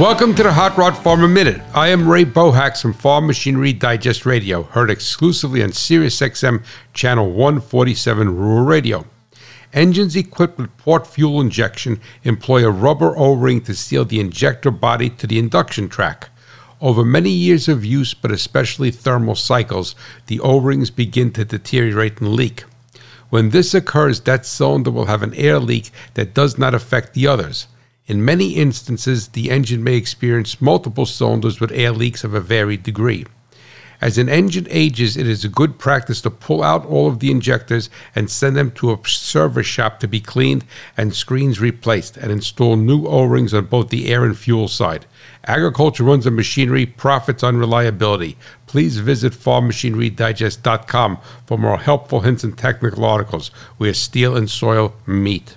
Welcome to the Hot Rod Farmer Minute. I am Ray Bohacz from Farm Machinery Digest Radio, heard exclusively on SiriusXM Channel 147 Rural Radio. Engines equipped with port fuel injection employ a rubber O ring to seal the injector body to the induction tract. Over many years of use, but especially thermal cycles, the O rings begin to deteriorate and leak. When this occurs, that cylinder will have an air leak that does not affect the others. In many instances, the engine may experience multiple cylinders with air leaks of a varied degree. As an engine ages, it is a good practice to pull out all of the injectors and send them to a service shop to be cleaned and screens replaced and install new O rings on both the air and fuel side. Agriculture runs on machinery, profits on reliability. Please visit farmmachinerydigest.com for more helpful hints and technical articles where steel and soil meet.